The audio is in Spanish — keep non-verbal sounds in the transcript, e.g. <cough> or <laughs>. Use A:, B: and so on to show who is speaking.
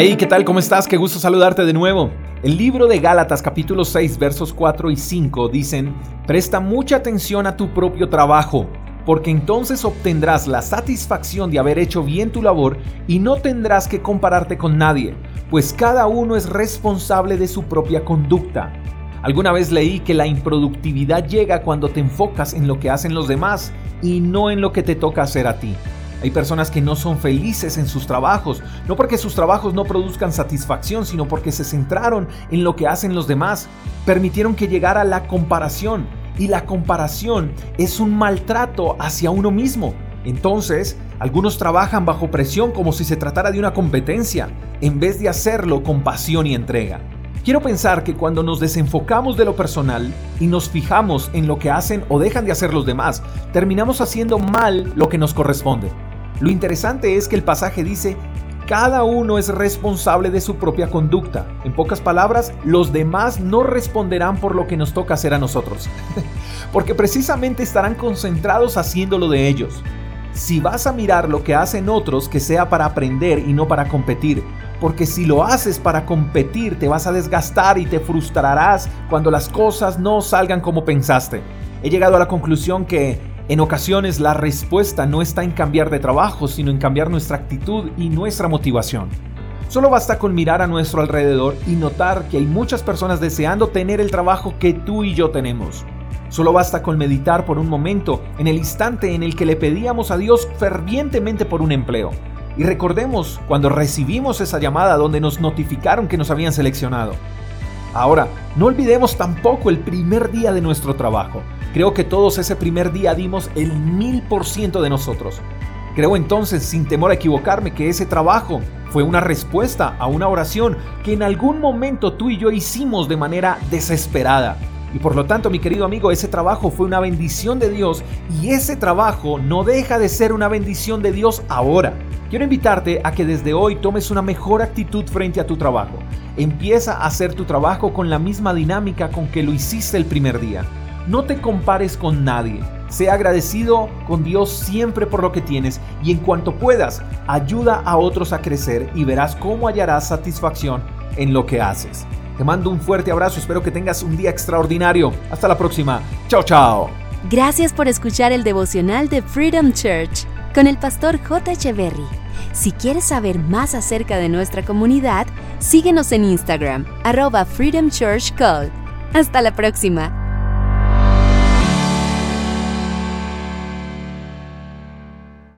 A: Hey, ¿qué tal? ¿Cómo estás? Qué gusto saludarte de nuevo. El libro de Gálatas capítulo 6 versos 4 y 5 dicen, Presta mucha atención a tu propio trabajo, porque entonces obtendrás la satisfacción de haber hecho bien tu labor y no tendrás que compararte con nadie, pues cada uno es responsable de su propia conducta. Alguna vez leí que la improductividad llega cuando te enfocas en lo que hacen los demás y no en lo que te toca hacer a ti. Hay personas que no son felices en sus trabajos, no porque sus trabajos no produzcan satisfacción, sino porque se centraron en lo que hacen los demás. Permitieron que llegara la comparación. Y la comparación es un maltrato hacia uno mismo. Entonces, algunos trabajan bajo presión como si se tratara de una competencia, en vez de hacerlo con pasión y entrega. Quiero pensar que cuando nos desenfocamos de lo personal y nos fijamos en lo que hacen o dejan de hacer los demás, terminamos haciendo mal lo que nos corresponde. Lo interesante es que el pasaje dice, cada uno es responsable de su propia conducta. En pocas palabras, los demás no responderán por lo que nos toca hacer a nosotros, <laughs> porque precisamente estarán concentrados haciéndolo de ellos. Si vas a mirar lo que hacen otros, que sea para aprender y no para competir, porque si lo haces para competir te vas a desgastar y te frustrarás cuando las cosas no salgan como pensaste. He llegado a la conclusión que en ocasiones la respuesta no está en cambiar de trabajo, sino en cambiar nuestra actitud y nuestra motivación. Solo basta con mirar a nuestro alrededor y notar que hay muchas personas deseando tener el trabajo que tú y yo tenemos. Solo basta con meditar por un momento en el instante en el que le pedíamos a Dios fervientemente por un empleo. Y recordemos cuando recibimos esa llamada donde nos notificaron que nos habían seleccionado. Ahora, no olvidemos tampoco el primer día de nuestro trabajo. Creo que todos ese primer día dimos el mil por ciento de nosotros. Creo entonces, sin temor a equivocarme, que ese trabajo fue una respuesta a una oración que en algún momento tú y yo hicimos de manera desesperada. Y por lo tanto, mi querido amigo, ese trabajo fue una bendición de Dios y ese trabajo no deja de ser una bendición de Dios ahora. Quiero invitarte a que desde hoy tomes una mejor actitud frente a tu trabajo. Empieza a hacer tu trabajo con la misma dinámica con que lo hiciste el primer día. No te compares con nadie. Sea agradecido con Dios siempre por lo que tienes y en cuanto puedas, ayuda a otros a crecer y verás cómo hallarás satisfacción en lo que haces. Te mando un fuerte abrazo, espero que tengas un día extraordinario. Hasta la próxima. Chao, chao.
B: Gracias por escuchar el devocional de Freedom Church con el pastor J. Echeverry. Si quieres saber más acerca de nuestra comunidad, síguenos en Instagram, arroba Freedom Church Call. Hasta la próxima.